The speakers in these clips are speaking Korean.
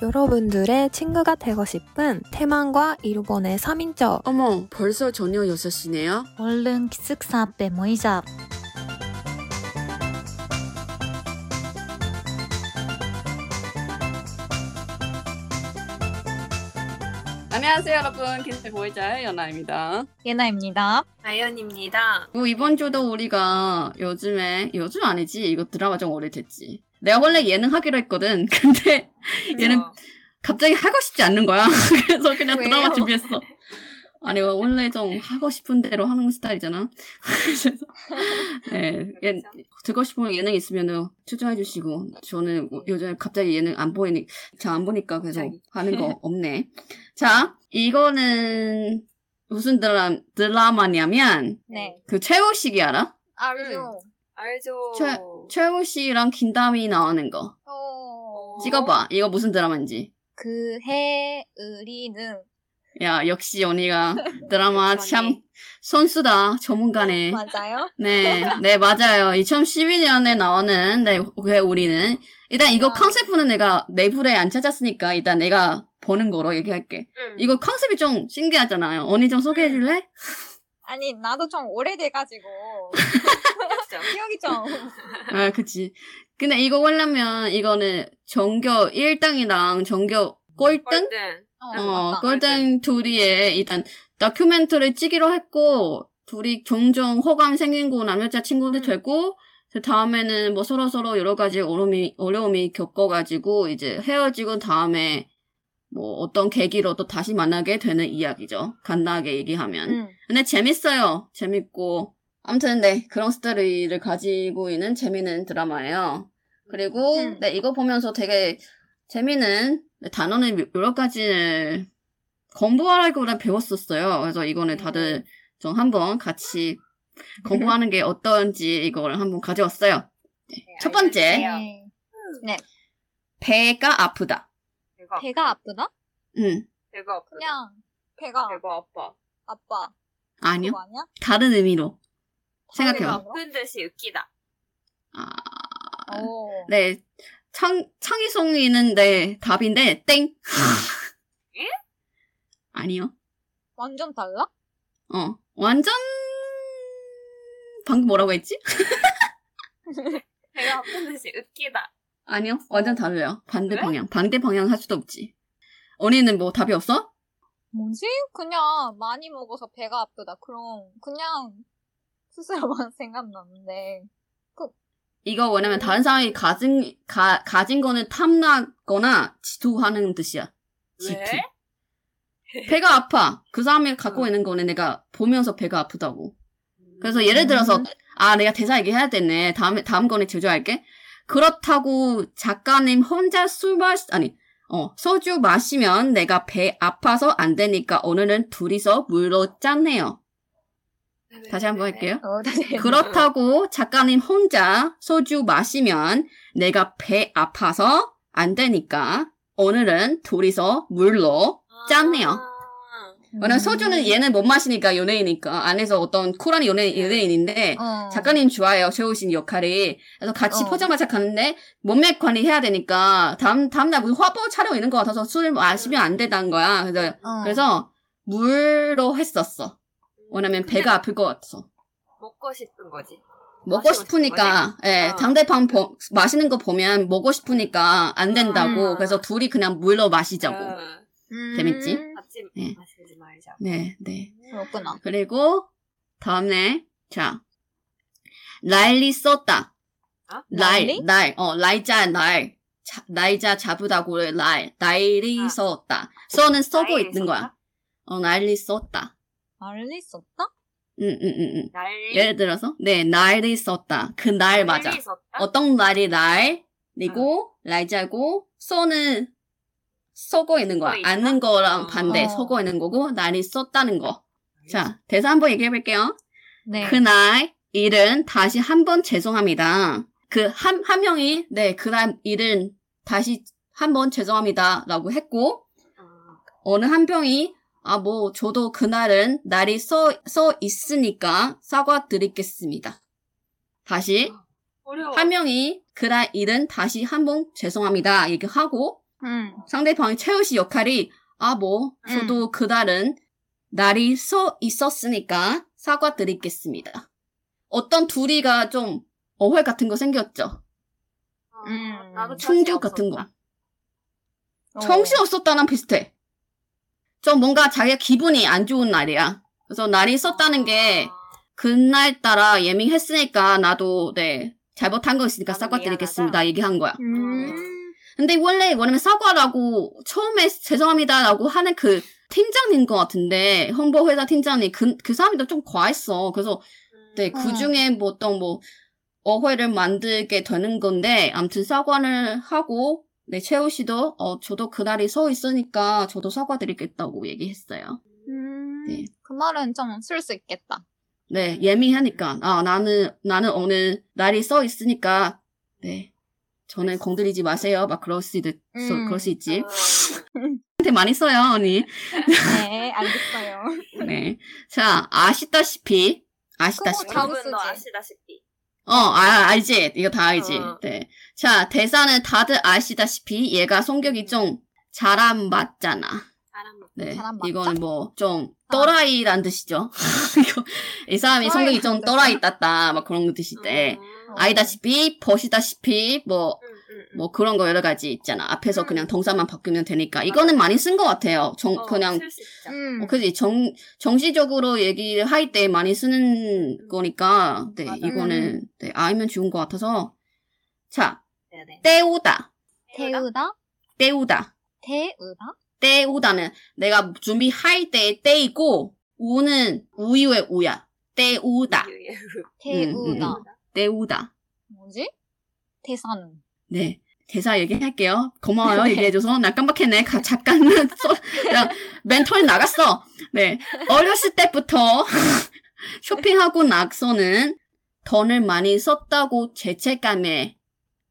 여러분들의 친구가 되고 싶은 태만과 일본의 3인조 어머, 벌써 저녁 6시네요? 얼른 기숙사 앞에 모이자. 안녕하세요, 여러분. 김태 보이자의 연아입니다. 예나입니다. 아연입니다. 뭐 이번 주도 우리가 요즘에, 요즘 아니지? 이거 드라마 좀 오래됐지. 내가 원래 예능 하기로 했거든. 근데 얘는 갑자기 하고 싶지 않는 거야. 그래서 그냥 왜요? 드라마 준비했어. 아니, 원래 좀 하고 싶은 대로 하는 스타일이잖아. 그래서, 네, 예, 듣고 싶은 예능 있으면은 추천해 주시고, 저는 요즘 갑자기 예능 안 보이니, 잘 안 보니까 그래서 갑자기. 하는 거 없네. 자, 이거는 무슨 드라, 드라마냐면, 네. 그 최우식이 알아? 알죠. 알죠. 최, 최우식이랑 김다미 나오는 거. 어... 찍어봐. 이거 무슨 드라마인지. 그해 의리는 야, 역시 언니가 드라마. 참 선수다. 전문가네. 맞아요? 네, 네, 맞아요. 2012년에 나오는, 네, 왜 우리는. 일단 이거 아. 컨셉은 내가 내부에 안 찾았으니까 일단 내가 보는 거로 얘기할게. 응. 이거 컨셉이 좀 신기하잖아요. 언니 좀 소개해 줄래? 아니 나도 좀 오래돼가지고 좀. 아, 그치. 근데 이거 보려면 이거는 전교 1등이랑 전교 꼴등? 꼴등. 어, 맞다. 꼴등 둘이의 일단 다큐멘터리 찍기로 했고, 둘이 종종 호감 생기고 남여자 친구도 음. 되고, 그 다음에는 뭐 서로 서로 여러 가지 어려움이, 어려움이 겪어가지고, 이제 헤어지고 다음에 뭐 어떤 계기로 또 다시 만나게 되는 이야기죠. 간단하게 얘기하면. 응. 근데 재밌어요. 재밌고. 아무튼, 네, 그런 스토리를 가지고 있는 재밌는 드라마예요. 그리고, 음. 네, 이거 보면서 되게 재밌는 단어는 여러 가지를 공부하라기보다 배웠었어요. 그래서 이거는 다들 좀 한번 같이 공부하는 게 어떤지 이걸 한번 가져왔어요. 네, 첫 번째, 알려주세요. 네. 배가 아프다. 배가 배가 아프다? 응, 배가 아프다. 그냥 배가 배가 아파. 아빠. 아니요. 다른 의미로 생각해요. 아파? 아픈 듯이 웃기다. 아, 오. 네. 창, 창의성이 있는데 답인데, 땡! 예? 아니요. 완전 달라? 어. 완전, 방금 뭐라고 했지? 배가 아픈 듯이 웃기다. 아니요. 완전 달라요. 반대 그래? 방향. 반대 방향 할 수도 없지. 언니는 뭐 답이 없어? 뭐지? 그냥 많이 먹어서 배가 아프다. 그럼 그냥 스스로만 생각나는데. 이거 왜냐면 다른 사람이 가진, 가, 가진 거는 탐나거나 질투하는 뜻이야. 질투. 왜? 배가 아파. 그 사람이 갖고 응. 있는 거는 내가 보면서 배가 아프다고. 그래서 예를 들어서 음. 아 내가 대사 얘기해야 되네. 다음에 다음 거는 제조할게. 그렇다고 작가님 혼자 술 마시 아니 어 소주 마시면 내가 배 아파서 안 되니까 오늘은 둘이서 물로 짠해요. 다시 한번 할게요. 어, 다시. 그렇다고 작가님 혼자 소주 마시면 내가 배 아파서 안 되니까 오늘은 둘이서 물로. 아, 왜냐면 소주는 얘는 못 마시니까 연예인이니까 안에서 어떤 쿨한 연예, 연예인인데 어. 작가님 좋아해요 최우신 역할이 그래서 같이 어. 포장마차 가는데 몸매 관리 해야 되니까 다음 다음날 무슨 화보 촬영 있는 것 같아서 술을 마시면 안 된다는 거야 그래서 어. 그래서 물로 했었어 왜냐면 배가 아플 것 같아서 먹고 싶은 거지. 먹고 싶으니까 예 어. 상대방 보- 마시는 거 보면 먹고 싶으니까 안 된다고 음. 그래서 둘이 그냥 물로 마시자고 응. 음. 재밌지? 같이 네. 마시지 말자. 네 네. 그렇구나. 그리고 다음에 자 날리 썼다 어? 날, 날리? 날, 어, 날자, 날. 자, 날자 잡으다고 날, 날이 아. 썼다. 써는 써고 날이 있는 거야. 어, 날이 썼다. 알리 썼다? 응, 응, 응, 응. 날리. 예를 들어서, 네, 날이 썼다. 그 날 맞아. 날리 썼다? 어떤 날이 날이고, 날자고, 써는 써고 있는 거야. 앉는 거랑 어. 반대, 어. 서고 있는 거고, 날이 썼다는 거. 자, 대사 한번 얘기해 볼게요. 네. 그날 일은 다시 한 번 죄송합니다. 그 한, 한 명이, 네, 그날 일은 다시 한 번 죄송합니다. 라고 했고, 어. 어느 한 명이, 아, 뭐, 저도 그날은 날이 써, 써 있으니까 사과드리겠습니다. 다시, 어려워. 한 명이 그날 일은 다시 한 번 죄송합니다. 얘기하고, 응. 상대방의 채우 씨 역할이 아 뭐 저도 그날은 날이 서 있었으니까 사과드리겠습니다. 어떤 둘이가 좀 어회 같은 거 생겼죠. 어, 음. 충격 같은 거. 어. 정신 없었다는 비슷해. 좀 뭔가 자기가 기분이 안 좋은 날이야. 그래서 날이 있었다는 게 그날 따라 예민했으니까 나도 네 잘못한 거 있으니까 나도 사과드리겠습니다. 얘기한 거야. 음. 근데 원래 원래 사과라고 처음에 죄송합니다라고 하는 그 팀장인 것 같은데 홍보 회사 팀장이 그, 그 사람이 좀 과했어. 그래서 네, 그 어. 중에 뭐 어떤 뭐 어회를 만들게 되는 건데 아무튼 사과를 하고 네 채우 씨도 어 저도 그날이 서 있으니까 저도 사과드리겠다고 얘기했어요. 음. 네. 그 말은 좀 쓸 수 있겠다. 네 예민하니까 아 나는 나는 오늘 날이 써 있으니까 네 저는 공들이지 마세요 막 그럴 수 있, 음. 그럴 수 있지. 어, 한테 많이 써요 언니. 네, 알겠어요. 네. 자 아시다시피 아시다시피 쓰지. 아시다시피 어, 아, 알지. 이거 다 알지. 어. 네. 자, 대사는 다들 아시다시피 얘가 성격이 좀 잘안 맞잖아. 네. 이거는 뭐, 좀, 또라이란 뜻이죠. 이거, 이 사람이 성격이 좀 또라이 땄다. 막 그런 뜻인데. 음. 아이다시피, 버시다시피, 뭐, 음. 뭐 그런 거 여러 가지 있잖아. 앞에서 음. 그냥 동사만 바꾸면 되니까. 이거는 많이 쓴 것 같아요. 정, 어, 그냥. 음. 어, 그지 정 정시적으로 얘기를 할때 많이 쓰는 거니까 네 맞아요. 이거는 네, 알면 좋은 것 같아서 자 네네. 때우다 태우다? 때우다 태우다? 때우다는 내가 준비할 때 때이고 우는 우유의 우야 때우다 유유. 태우다. 음, 때우다 뭐지? 태사는. 네 대사 얘기할게요 고마워요 얘기해줘서 나 깜빡했네 가, 야, 멘토리 나갔어 네 어렸을 때부터 쇼핑하고 나서는 돈을 많이 썼다고 죄책감에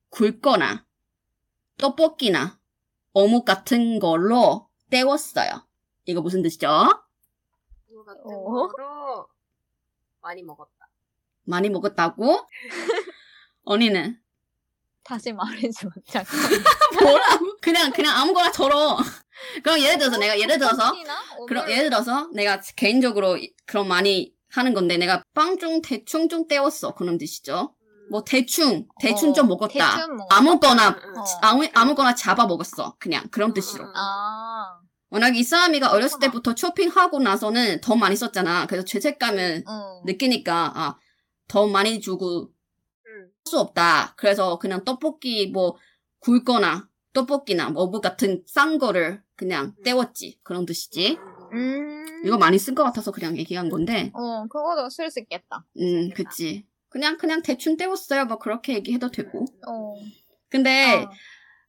굴거나 떡볶이나 어묵 같은 걸로 때웠어요. 이거 무슨 뜻이죠? 그거 같은 어? 거로 많이 먹었다. 많이 먹었다고? 언니는 다시 말해줘. 잠깐. 뭐라고? 그냥 그냥 아무거나 저러. 그럼 예를 들어서 내가 예를 들어서 그럼? 예를 들어서 내가 개인적으로 이- 그런 많이 하는 건데 내가 빵 좀 대충 좀 때웠어 그런 뜻이죠. 음. 뭐 대충 대충 어, 좀 먹었다. 대충? 아무거나 음, 음. 어. 아무 아무거나 잡아 먹었어 그냥 그런 음, 뜻으로. 음, 음. 아. 워낙 이 사람이가 어렸을. 때부터 쇼핑하고 나서는 더 많이 썼잖아. 그래서 죄책감을 응. 느끼니까 아, 더 많이 주고 음. 할 수 없다. 그래서 그냥 떡볶이 뭐 굴거나 떡볶이나 뭐 어묵 같은 싼 거를 그냥 음. 때웠지. 그런 뜻이지. 음. 이거 많이 쓴 것 같아서 그냥 얘기한 건데. 어, 그거도 쓸 수 있겠다. 음, 그치. 그냥 그냥 대충 때웠어요. 뭐 그렇게 얘기해도 되고. 어. 근데 어.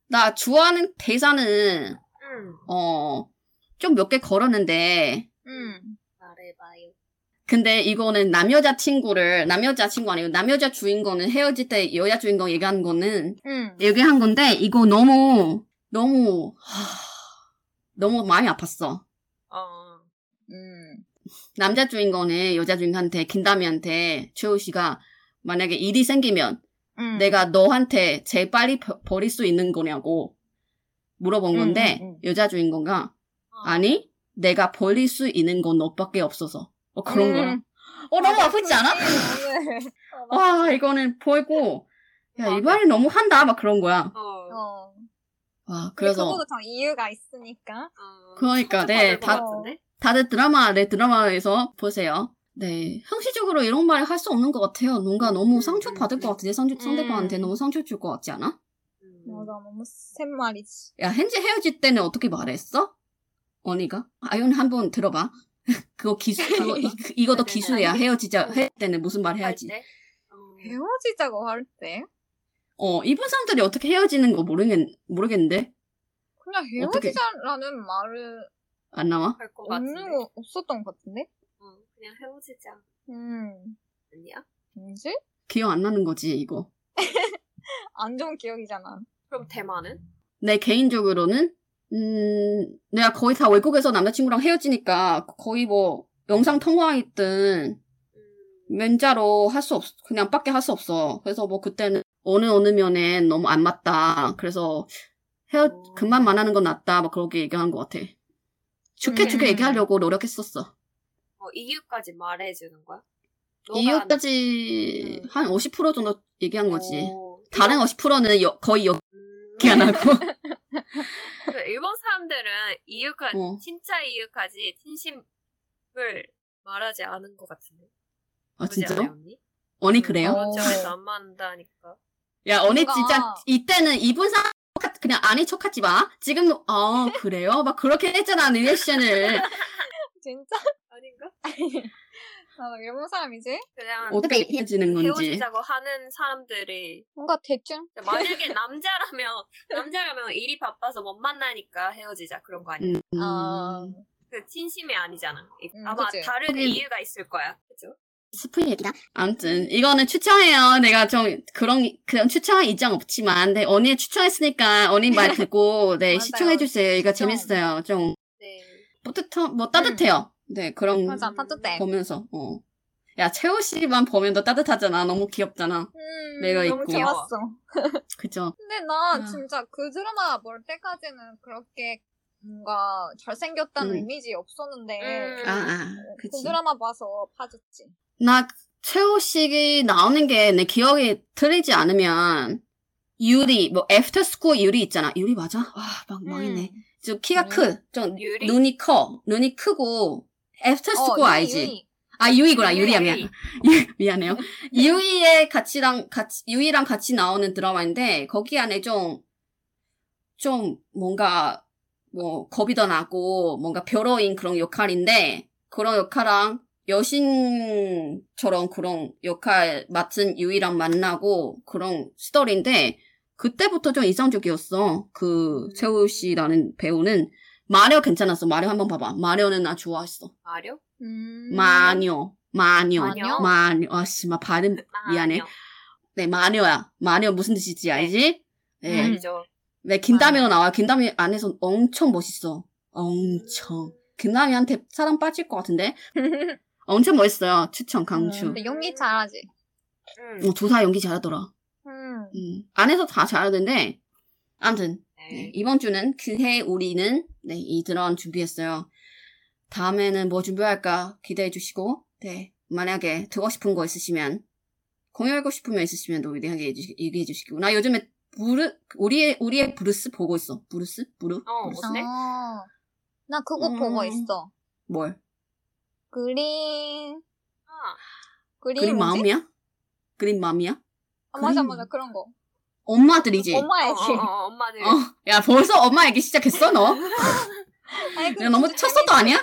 나 좋아하는 대사는 음. 어 좀 몇 개 걸었는데 음. 말해봐요. 근데 이거는 남여자 친구를 남여자 친구 아니고 남여자 주인공은 헤어질 때 여자 주인공 얘기하는 거는 음. 얘기한 건데 이거 너무 너무 하, 너무 많이 아팠어. 어. 음. 남자 주인공은 여자 주인공한테 김다미한테 최우 씨가 만약에 일이 생기면 음. 내가 너한테 제일 빨리 버- 버릴 수 있는 거냐고 물어본 음, 건데 음, 음. 여자 주인공가 어. 아니 내가 버릴 수 있는 건 너밖에 없어서 어, 그런 음. 거야. 어 너무 아프지 않아? 네. 어, 와 이거는 보이고 야이 말이 너무 한다 막 그런 거야. 어. 어. 와 그래서 그것도 다 이유가 있으니까. 어. 그러니까, 네, 상처받을 것 다-? 다들 드라마 내 드라마에서 보세요. 네 형식적으로 이런 말할수 없는 것 같아요. 뭔가 너무 상처 받을 것 같아. 상대 상대방한테 음. 너무 상처 줄 것 같지 않아? 음. 맞아, 너무 센 말이지. 야 헨지 헤어질 때는 어떻게 말했어? 언니가? 아윤 한번 들어봐. 그거 기술 그거 이, 그- 이것도 네네네. 기술이야. 헤어지자 할 때는 무슨 말할 해야지. 때? 어. 헤어지자고 할 때? 어 이분 사람들이 어떻게 헤어지는 거 모르겠 모르겠는데 그냥? 헤어지자라는 말을 안 나와? 없는 거 없었던 것 같은데? 어, 그냥 헤어지자. 음. 아니야? 뭐지? 기억 안 나는 거지 이거. 안 좋은 기억이잖아. 그럼 대만은? 내 개인적으로는 음 내가 거의 다 외국에서 남자친구랑 헤어지니까 거의 뭐 영상 통화했든 음. 면자로 할 수 없, 그냥 밖에 할 수 없어. 그래서 뭐 그때는 어느 어느 면엔 너무 안 맞다. 그래서 헤어, 어. 그만 만나는 건 낫다. 막 그렇게 얘기한 것 같아. 좋게 좋게 음. 얘기하려고 노력했었어. 어, 이유까지 말해주는 거야? 이유까지 음. 한50% 정도 얘기한 거지. 오, 다른 50%는 여- 거의 음. 얘기 안 하고. 그 일본 사람들은 이유까 어. 진짜 이유까지 진심을 말하지 않은 것 같은데. 아, 진짜로? 언니? 언니 그래요? 어. 어쩌면 안 만다니까. 야, 언니 뭔가- 진짜 이때는 이분 사 그냥 아닌 척 하지 마. 지금 아 그래요? 막 그렇게 했잖아 리액션을. 진짜? 아닌가? 나도 일본 사람이지? 그냥 어떻게 헤어지는 건지. 헤어지자고 하는 사람들이 뭔가 대충? 만약에 남자라면 남자라면 일이 바빠서 못 만나니까 헤어지자 그런 거 아니야? 음. 아, 그 진심이 아니잖아. 이- 음, 아마 그치. 다른 하긴- 이유가 있을 거야. 그죠? 스프 얘기다. 아무튼 이거는 추천해요. 내가 좀 그런 그런 추천한 입장 없지만, 네 언니 추천했으니까 언니 말 듣고 네. 시청해 주세요. 이거. 재밌어요. 좀 네. 뿌듯한 뭐 따뜻해요. 네 그런 맞아, 따뜻해. 보면서. 어. 야 채호 씨만 보면 더 따뜻하잖아. 너무 귀엽잖아. 음, 내가 너무 있고. 좋았어. 그죠? 근데 나 아. 진짜 그 드라마 볼 때까지는 그렇게 뭔가 잘생겼다는 음. 이미지 없었는데 음. 아, 아, 그 그치. 드라마 봐서 봐줬지. 나 최호 씨 나오는 게 내 기억이 틀리지 않으면 유리 뭐 애프터 스쿨 유리 있잖아. 유리 맞아? 와, 막 망했네. 음. 저 키가 유리? 크. 좀 유리? 눈이 커. 눈이 크고 애프터 어, 유이, 알지? 유이. 아, 유이구나. 유리야 미안. 유, 미안해요. 유이의 같이랑 같이 유이랑 같이 나오는 드라마인데 거기 안에 좀좀 뭔가 뭐 겁이 더 나고 뭔가 벼러인 그런 역할인데 그런 역할랑 여신처럼 그런 역할 맡은 유이랑 만나고 그런 스토리인데 그때부터 좀 이상적이었어. 그 최우 씨라는 배우는 마녀 괜찮았어. 마녀 한번 봐봐. 마녀는 나 좋아했어. 마려? 음. 마녀, 마녀, 마녀? 마녀. 아씨, 막 발음 미안해. 네, 마녀야. 마녀 무슨 뜻인지 알지? 네. 음. 알죠. 네, 김다미가 나와. 김다미 안에서 엄청 멋있어. 엄청. 김다미한테 사람 빠질 것 같은데? 엄청 멋있어요. 추천, 강추. 음, 연기 잘하지. 음. 어, 조사 연기 잘하더라. 음. 음. 안에서 다 잘하는데, 아무튼, 네, 네. 이번 주는 그해 우리는, 네, 이 드라마 준비했어요. 다음에는 뭐 준비할까 기대해 주시고, 네, 만약에 듣고 싶은 거 있으시면, 공유하고 싶은 거 있으시면 또 얘기해, 주시, 얘기해 주시고. 나 요즘에 부르, 우리의, 우리의 브루스 보고 있어. 브루스? 부르? 어, 브루스? 어때? 아, 나 그거 음. 보고 있어. 뭘? 그린 아, 그린 그린? 마음이야? 그린 마음이야? 아, 맞아 그린 맞아 그런 거. 엄마들이지? 엄마 어, 얘기. 어, 어, 엄마들. 어, 야, 벌써 엄마 얘기 시작했어, 너? 아니, 그 내가 너무 쳤어도. 아니야?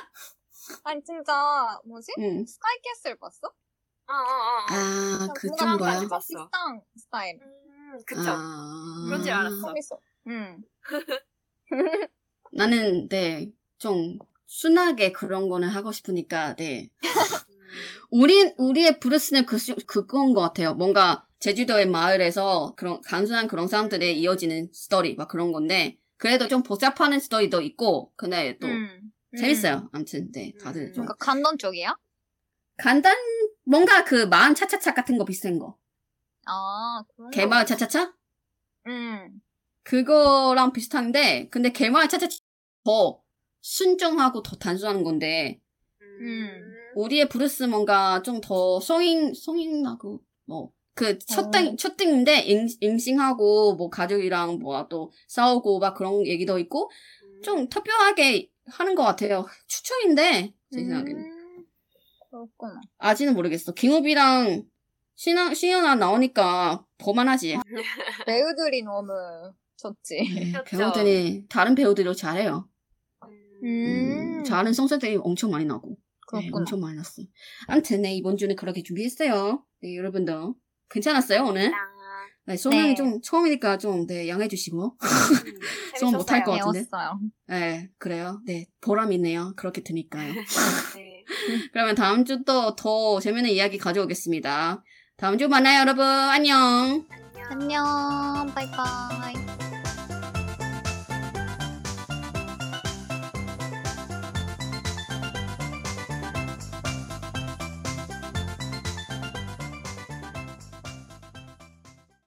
아니 진짜 뭐지? 응. 스카이캐슬 봤어? 어, 어, 어. 아, 그 뭔가 정도야? 비슷한 스타일. 음, 그쵸. 아. 그런 줄 알았어. 재밌어. 응. 나는, 네, 좀, 순하게 그런 거는 하고 싶으니까, 네. 음. 우리, 우리의 브루스는 그, 그건 것 같아요. 뭔가, 제주도의 마을에서 그런, 간순한 그런 사람들에 이어지는 스토리, 막 그런 건데, 그래도 좀 복잡한 스토리도 있고, 근데 또, 음. 재밌어요. 아무튼, 네, 다들 음. 좀. 뭔가 간던 쪽이야? 간단, 뭔가 그 마음 차차차 같은 거 비슷한 거. 아, 그런. 개마을 차차차? 음. 그거랑 비슷한데, 근데 개마을 차차차 더 순정하고 더 단순한 건데, 음. 우리의 브루스 뭔가 좀 더 성인, 성인하고, 뭐, 그, 첫 어. 등, 첫 등인데, 임, 임신하고, 뭐, 가족이랑 뭐, 또, 싸우고, 막 그런 얘기도 있고, 음. 좀 특별하게 하는 것 같아요. 추천인데, 제 생각에는. 음. 그렇구나. 아직은 모르겠어. 김우비랑 신현, 신현아 나오니까 볼만하지. 배우들이 너무 좋지. 네. 배우들이, 다른 배우들도 잘해요. 음. 잘하는 성세들이 엄청 많이 나고. 네, 그렇구나. 엄청 많이 났어. 아무튼, 네, 이번 주는 그렇게 준비했어요. 네, 여러분도. 괜찮았어요, 오늘? 네, 소명이 네. 좀 처음이니까 좀, 네, 양해주시고. 좀 못할 것. 같은데? 배웠어요. 네, 그래요. 네, 보람 있네요. 그렇게 드니까요. 네. 그러면 다음 주 또 더 재밌는 이야기 가져오겠습니다. 다음 주 만나요, 여러분. 안녕. 안녕. 바이바이.